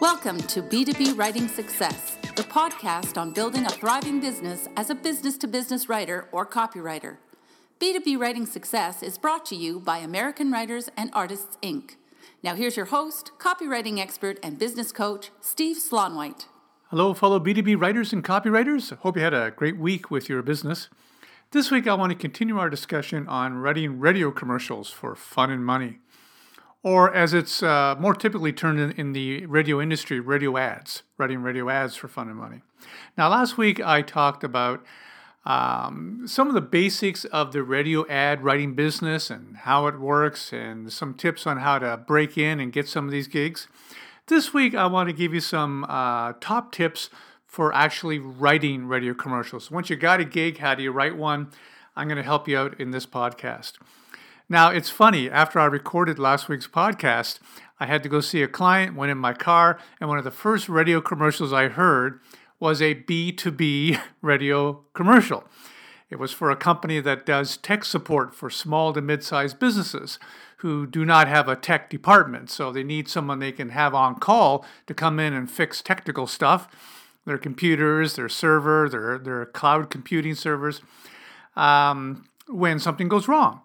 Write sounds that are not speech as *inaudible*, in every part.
Welcome to B2B Writing Success, the podcast on building a thriving business as a business to business writer or copywriter. B2B Writing Success is brought to you by American Writers and Artists, Inc. Now, here's your host, copywriting expert, and business coach, Steve Slaunwhite. Hello, fellow B2B writers and copywriters. Hope you had a great week with your business. This week, I want to continue our discussion on writing radio commercials for fun and money or as it's uh, more typically termed in, in, the radio industry, radio ads, writing radio ads for fun and money. Now, last week I talked about um, some of the basics of the radio ad writing business and how it works, and some tips on how to break in and get some of these gigs. This week, I want to give you some uh, top tips for actually writing radio commercials. Once you got a gig, how do you write one? I'm going to help you out in this podcast. Now, it's funny, after I recorded last week's podcast, I had to go see a client, went in my car, and one of the first radio commercials I heard was a B2B *laughs* radio commercial. It was for a company that does tech support for small to mid sized businesses who do not have a tech department. So they need someone they can have on call to come in and fix technical stuff their computers, their server, their, their cloud computing servers um, when something goes wrong.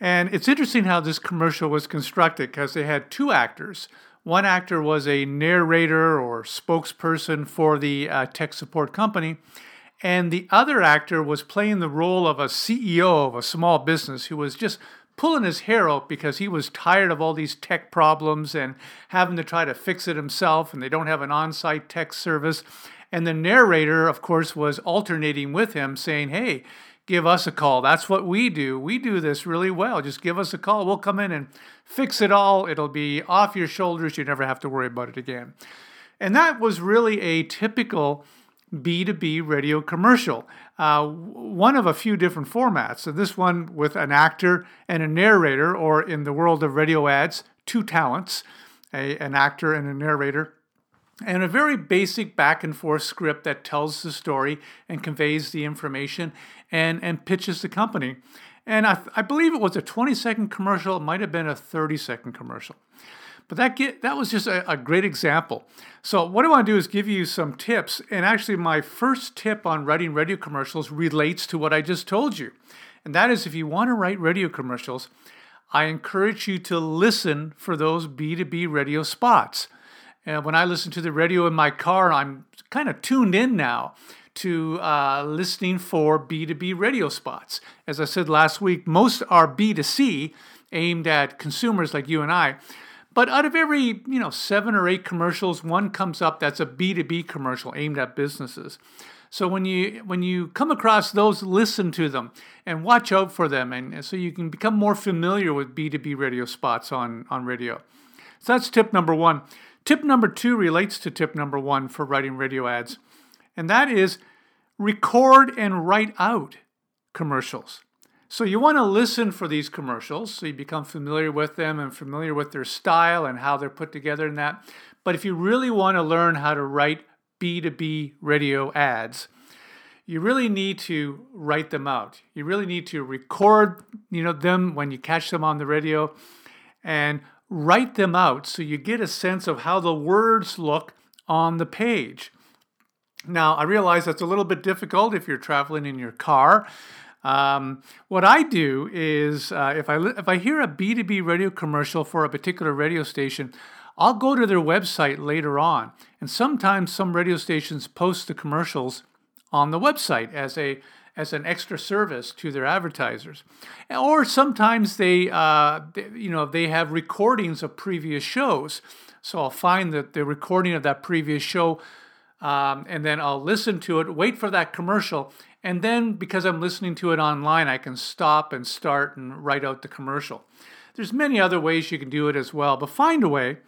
And it's interesting how this commercial was constructed because they had two actors. One actor was a narrator or spokesperson for the uh, tech support company, and the other actor was playing the role of a CEO of a small business who was just pulling his hair out because he was tired of all these tech problems and having to try to fix it himself, and they don't have an on site tech service. And the narrator, of course, was alternating with him, saying, Hey, give us a call. That's what we do. We do this really well. Just give us a call. We'll come in and fix it all. It'll be off your shoulders. You never have to worry about it again. And that was really a typical B2B radio commercial, uh, one of a few different formats. So, this one with an actor and a narrator, or in the world of radio ads, two talents, a, an actor and a narrator and a very basic back and forth script that tells the story and conveys the information and, and pitches the company. And I, I believe it was a 20 second commercial, it might have been a 30 second commercial. But that get, that was just a, a great example. So what I want to do is give you some tips. And actually, my first tip on writing radio commercials relates to what I just told you. And that is if you want to write radio commercials, I encourage you to listen for those B2B radio spots. And when I listen to the radio in my car, I'm kind of tuned in now to uh, listening for B2B radio spots. As I said last week, most are B2C, aimed at consumers like you and I. But out of every, you know, seven or eight commercials, one comes up that's a B2B commercial aimed at businesses. So when you when you come across those, listen to them and watch out for them, and so you can become more familiar with B2B radio spots on, on radio. So that's tip number one. Tip number two relates to tip number one for writing radio ads, and that is record and write out commercials. So you want to listen for these commercials so you become familiar with them and familiar with their style and how they're put together and that. But if you really want to learn how to write B2B radio ads, you really need to write them out. You really need to record, you know, them when you catch them on the radio and write them out so you get a sense of how the words look on the page. Now, I realize that's a little bit difficult if you're traveling in your car. Um, what I do is uh, if I if I hear a B2B radio commercial for a particular radio station, I'll go to their website later on. And sometimes some radio stations post the commercials on the website as a as an extra service to their advertisers. Or sometimes they, uh, they, you know, they have recordings of previous shows. So I'll find that the recording of that previous show, um, and then I'll listen to it, wait for that commercial, and then because I'm listening to it online, I can stop and start and write out the commercial. There's many other ways you can do it as well, but find a way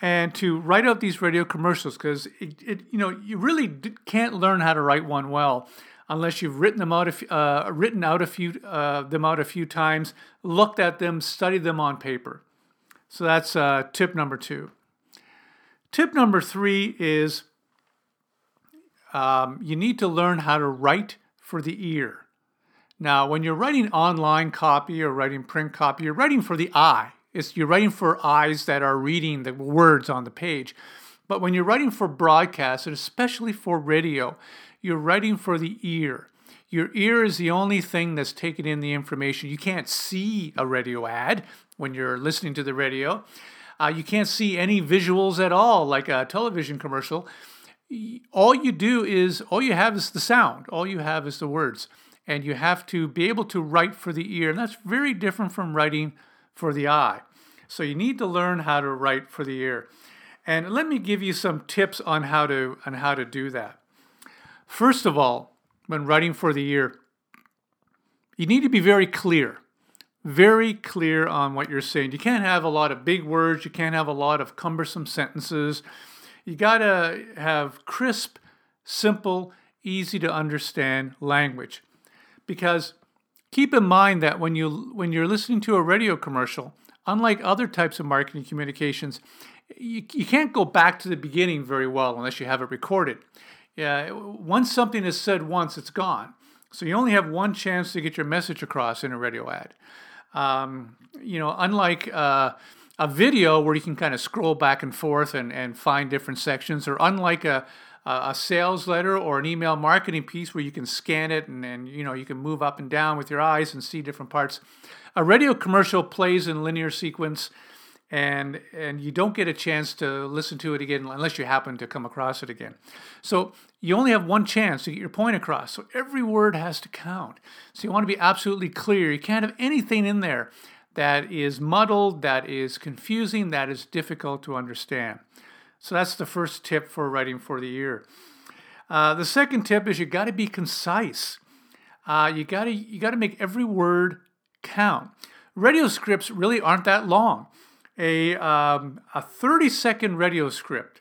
and to write out these radio commercials because it, it, you know you really can't learn how to write one well unless you've written them out, a, uh, written out a few uh, them out a few times, looked at them, studied them on paper. So that's uh, tip number two. Tip number three is um, you need to learn how to write for the ear. Now, when you're writing online copy or writing print copy, you're writing for the eye. It's, you're writing for eyes that are reading the words on the page. But when you're writing for broadcast, and especially for radio, you're writing for the ear. Your ear is the only thing that's taking in the information. You can't see a radio ad when you're listening to the radio. Uh, you can't see any visuals at all, like a television commercial. All you do is, all you have is the sound, all you have is the words. And you have to be able to write for the ear. And that's very different from writing for the eye. So you need to learn how to write for the ear. And let me give you some tips on how to on how to do that. First of all, when writing for the ear, you need to be very clear. Very clear on what you're saying. You can't have a lot of big words, you can't have a lot of cumbersome sentences. You got to have crisp, simple, easy to understand language. Because keep in mind that when you when you're listening to a radio commercial, unlike other types of marketing communications, you, you can't go back to the beginning very well unless you have it recorded. Yeah, once something is said once, it's gone. So you only have one chance to get your message across in a radio ad. Um, you know, unlike uh, a video where you can kind of scroll back and forth and, and find different sections, or unlike a, a sales letter or an email marketing piece where you can scan it and, and you know you can move up and down with your eyes and see different parts. A radio commercial plays in linear sequence and and you don't get a chance to listen to it again unless you happen to come across it again. So you only have one chance to get your point across. So every word has to count. So you want to be absolutely clear. You can't have anything in there that is muddled, that is confusing, that is difficult to understand. So that's the first tip for writing for the ear. Uh, the second tip is you got to be concise. Uh, you got to you got to make every word count. Radio scripts really aren't that long a, um, a 30 second radio script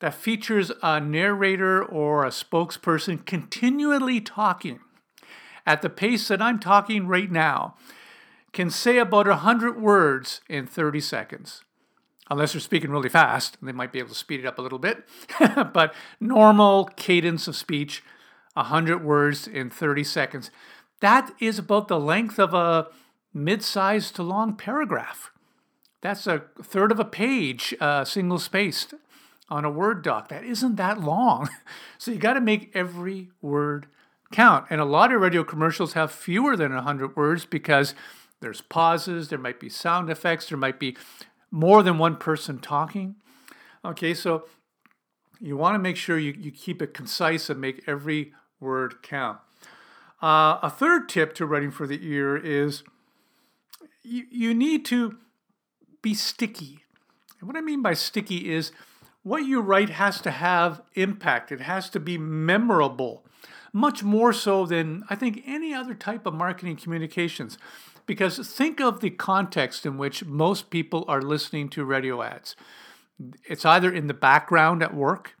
that features a narrator or a spokesperson continually talking at the pace that I'm talking right now can say about 100 words in 30 seconds. Unless they're speaking really fast, they might be able to speed it up a little bit. *laughs* but normal cadence of speech, 100 words in 30 seconds. That is about the length of a mid sized to long paragraph. That's a third of a page, uh, single spaced on a Word doc. That isn't that long. *laughs* so you got to make every word count. And a lot of radio commercials have fewer than 100 words because there's pauses, there might be sound effects, there might be more than one person talking. Okay, so you want to make sure you, you keep it concise and make every word count. Uh, a third tip to writing for the ear is you, you need to be sticky. And what I mean by sticky is what you write has to have impact, it has to be memorable, much more so than I think any other type of marketing communications. Because think of the context in which most people are listening to radio ads. It's either in the background at work,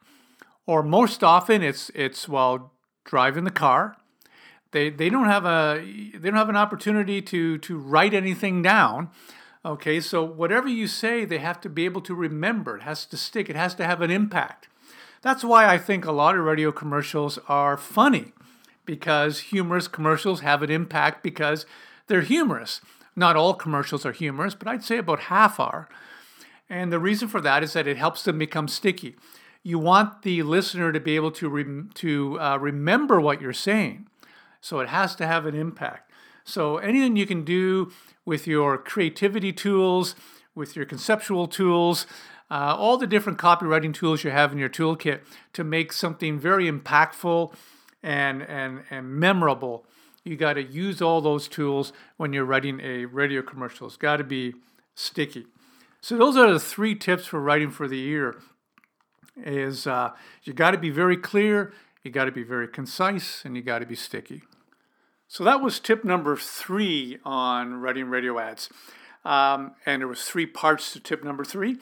or most often it's it's while driving the car. They, they don't have a they don't have an opportunity to to write anything down. Okay, so whatever you say, they have to be able to remember. It has to stick, it has to have an impact. That's why I think a lot of radio commercials are funny, because humorous commercials have an impact because they're humorous. Not all commercials are humorous, but I'd say about half are. And the reason for that is that it helps them become sticky. You want the listener to be able to, rem- to uh, remember what you're saying. So it has to have an impact. So anything you can do with your creativity tools, with your conceptual tools, uh, all the different copywriting tools you have in your toolkit to make something very impactful and, and, and memorable. You got to use all those tools when you're writing a radio commercial. It's got to be sticky. So those are the three tips for writing for the ear. Is uh, you got to be very clear, you got to be very concise, and you got to be sticky. So that was tip number three on writing radio ads. Um, and there was three parts to tip number three.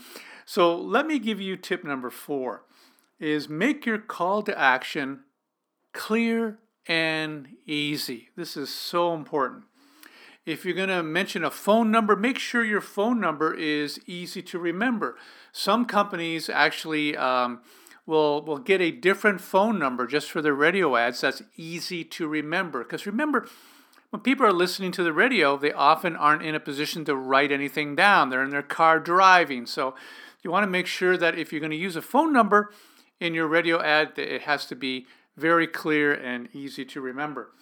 So let me give you tip number four is make your call to action clear and easy. This is so important. If you're going to mention a phone number, make sure your phone number is easy to remember. Some companies actually um, will will get a different phone number just for the radio ads that's easy to remember because remember when people are listening to the radio they often aren't in a position to write anything down they're in their car driving so You want to make sure that if you're going to use a phone number in your radio ad, that it has to be very clear and easy to remember.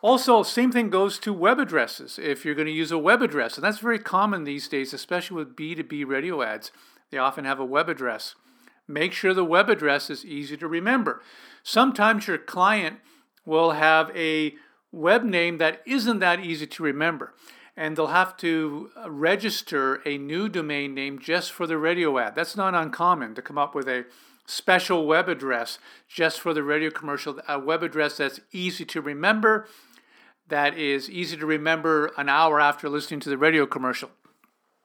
Also, same thing goes to web addresses. If you're going to use a web address, and that's very common these days, especially with B2B radio ads, they often have a web address. Make sure the web address is easy to remember. Sometimes your client will have a web name that isn't that easy to remember, and they'll have to uh, register a new domain name just for the radio ad. That's not uncommon to come up with a special web address just for the radio commercial, a web address that's easy to remember that is easy to remember an hour after listening to the radio commercial.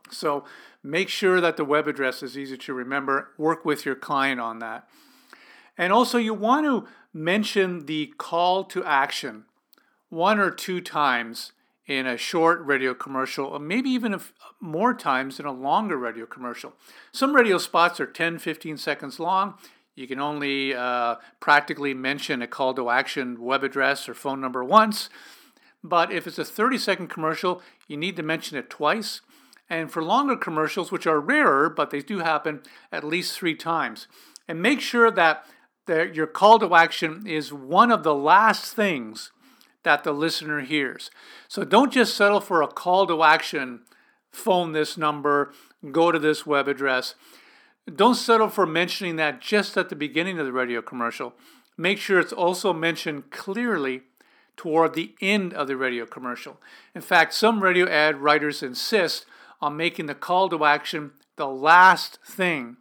So make sure that the web address is easy to remember. Work with your client on that. And also, you want to mention the call to action one or two times in a short radio commercial, or maybe even more times in a longer radio commercial. Some radio spots are 10, 15 seconds long. You can only uh, practically mention a call to action web address or phone number once. But if it's a 30 second commercial, you need to mention it twice. And for longer commercials, which are rarer, but they do happen at least three times. And make sure that the, your call to action is one of the last things that the listener hears. So don't just settle for a call to action phone this number, go to this web address. Don't settle for mentioning that just at the beginning of the radio commercial. Make sure it's also mentioned clearly toward the end of the radio commercial. In fact, some radio ad writers insist on making the call to action the last thing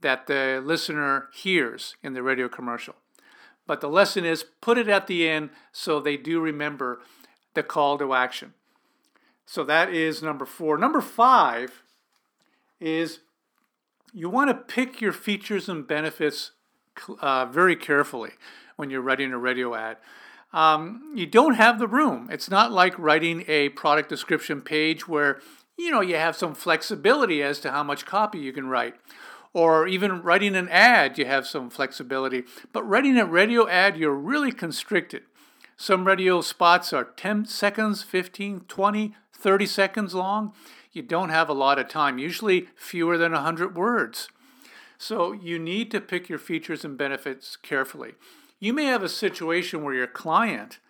that the listener hears in the radio commercial. But the lesson is put it at the end so they do remember the call to action. So that is number four. Number five is you want to pick your features and benefits uh, very carefully when you're writing a radio ad um, you don't have the room. It's not like writing a product description page where you know you have some flexibility as to how much copy you can write. Or even writing an ad you have some flexibility. But writing a radio ad you're really constricted. Some radio spots are 10 seconds 15 20 30 seconds long. You don't have a lot of time usually fewer than 100 words. So you need to pick your features and benefits carefully. You may have a situation where your client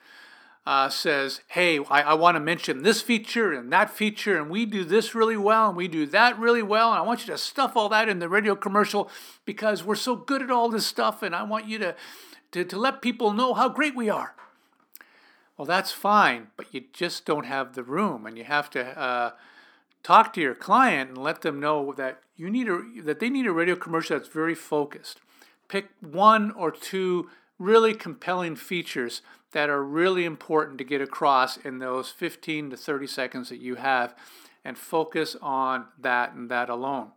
uh, says, Hey, I, I want to mention this feature and that feature, and we do this really well, and we do that really well, and I want you to stuff all that in the radio commercial because we're so good at all this stuff, and I want you to, to, to let people know how great we are. Well, that's fine, but you just don't have the room, and you have to uh, talk to your client and let them know that you need a that they need a radio commercial that's very focused. Pick one or two really compelling features that are really important to get across in those 15 to 30 seconds that you have and focus on that and that alone.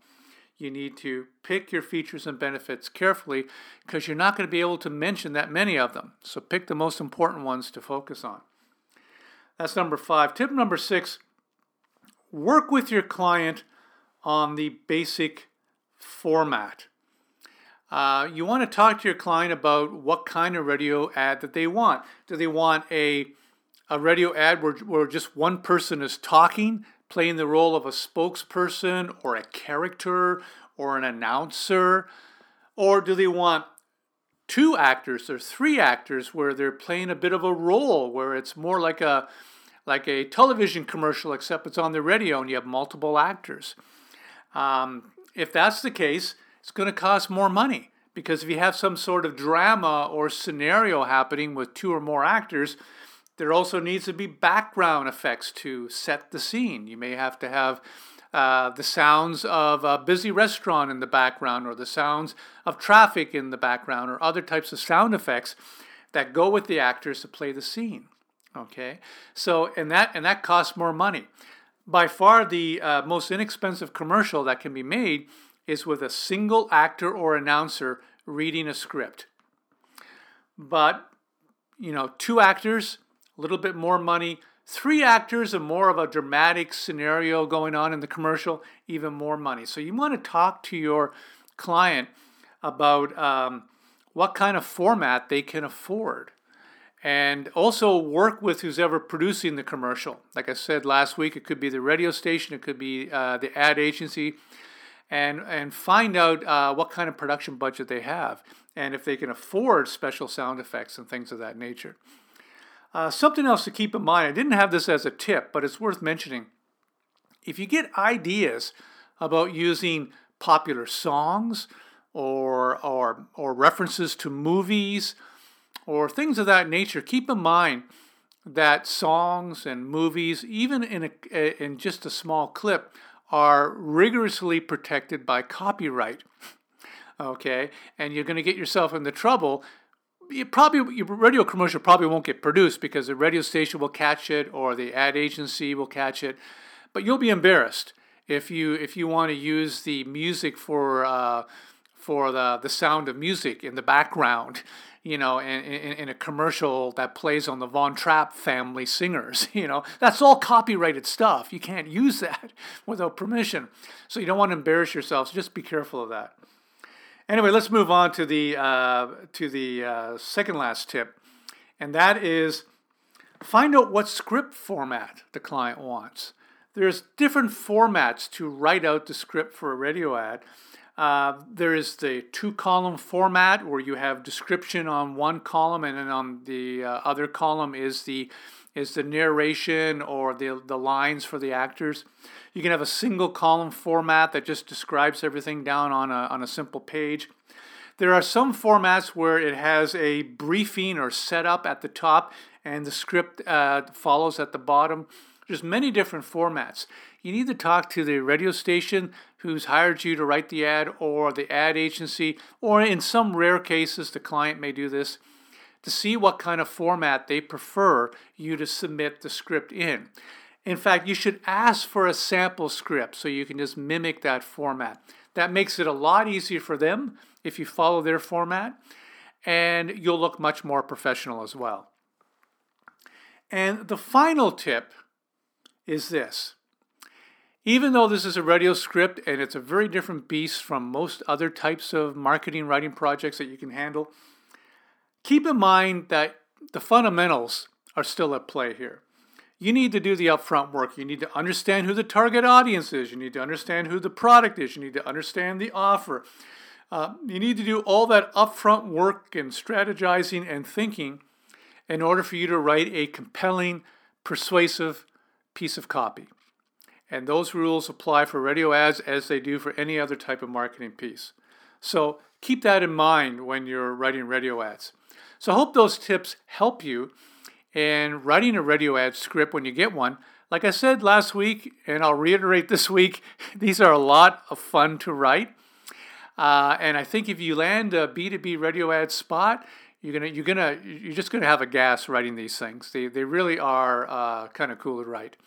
You need to pick your features and benefits carefully because you're not going to be able to mention that many of them. So pick the most important ones to focus on. That's number five. Tip number six work with your client on the basic format. Uh, you want to talk to your client about what kind of radio ad that they want. Do they want a, a radio ad where, where just one person is talking, playing the role of a spokesperson or a character or an announcer? Or do they want two actors or three actors where they're playing a bit of a role where it's more like a like a television commercial except it's on the radio and you have multiple actors um, if that's the case it's going to cost more money because if you have some sort of drama or scenario happening with two or more actors, there also needs to be background effects to set the scene. You may have to have uh, the sounds of a busy restaurant in the background, or the sounds of traffic in the background, or other types of sound effects that go with the actors to play the scene. Okay, so and that and that costs more money. By far, the uh, most inexpensive commercial that can be made is with a single actor or announcer reading a script. But, you know, two actors, a little bit more money. Three actors and more of a dramatic scenario going on in the commercial, even more money. So you want to talk to your client about um, what kind of format they can afford and also work with who's ever producing the commercial. Like I said last week, it could be the radio station, it could be uh, the ad agency, and, and find out uh, what kind of production budget they have and if they can afford special sound effects and things of that nature. Uh, something else to keep in mind, I didn't have this as a tip, but it's worth mentioning. If you get ideas about using popular songs or, or, or references to movies or things of that nature, keep in mind that songs and movies, even in, a, in just a small clip, are rigorously protected by copyright. *laughs* okay, and you're going to get yourself into trouble. You probably your radio commercial probably won't get produced because the radio station will catch it or the ad agency will catch it, but you'll be embarrassed if you if you want to use the music for uh, for the the sound of music in the background you know, in, in, in, a commercial that plays on the Von Trapp family singers. *laughs* You know, that's all copyrighted stuff. You can't use that *laughs* without permission. So you don't want to embarrass yourself. So just be careful of that. Anyway, let's move on to the uh, to the uh, second last tip, and that is find out what script format the client wants. There's different formats to write out the script for a radio ad. Uh, there is the two column format where you have description on one column and then on the uh, other column is the is the narration or the, the lines for the actors. You can have a single column format that just describes everything down on a, on a simple page. There are some formats where it has a briefing or setup at the top and the script uh, follows at the bottom. There's many different formats. You need to talk to the radio station who's hired you to write the ad or the ad agency, or in some rare cases, the client may do this, to see what kind of format they prefer you to submit the script in. In fact, you should ask for a sample script so you can just mimic that format. That makes it a lot easier for them if you follow their format, and you'll look much more professional as well. And the final tip is this even though this is a radio script and it's a very different beast from most other types of marketing writing projects that you can handle, keep in mind that the fundamentals are still at play here. You need to do the upfront work. You need to understand who the target audience is. You need to understand who the product is. You need to understand the offer. Uh, you need to do all that upfront work and strategizing and thinking in order for you to write a compelling, persuasive piece of copy. And those rules apply for radio ads as they do for any other type of marketing piece. So keep that in mind when you're writing radio ads. So I hope those tips help you in writing a radio ad script when you get one. Like I said last week, and I'll reiterate this week, *laughs* these are a lot of fun to write. Uh, and I think if you land a B2B radio ad spot, you're gonna you're gonna you're just gonna have a gas writing these things. They they really are uh, kind of cool to write.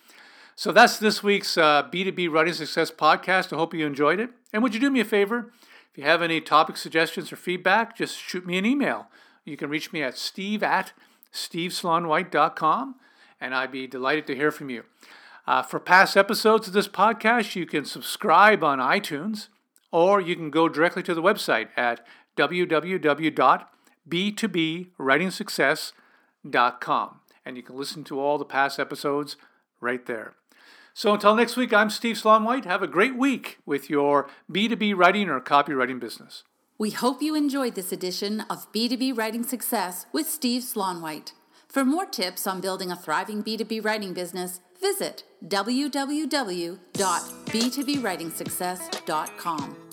So that's this week's uh, B2B Writing Success podcast. I hope you enjoyed it. And would you do me a favor? If you have any topic suggestions or feedback, just shoot me an email. You can reach me at steve at steveslaunwhite.com, and I'd be delighted to hear from you. Uh, for past episodes of this podcast, you can subscribe on iTunes, or you can go directly to the website at www.b2bwritingsuccess.com, and you can listen to all the past episodes right there. So until next week, I'm Steve Slaunwhite. Have a great week with your B2B writing or copywriting business. We hope you enjoyed this edition of B2B Writing Success with Steve Slaunwhite. For more tips on building a thriving B2B writing business, visit www.b2bwritingsuccess.com.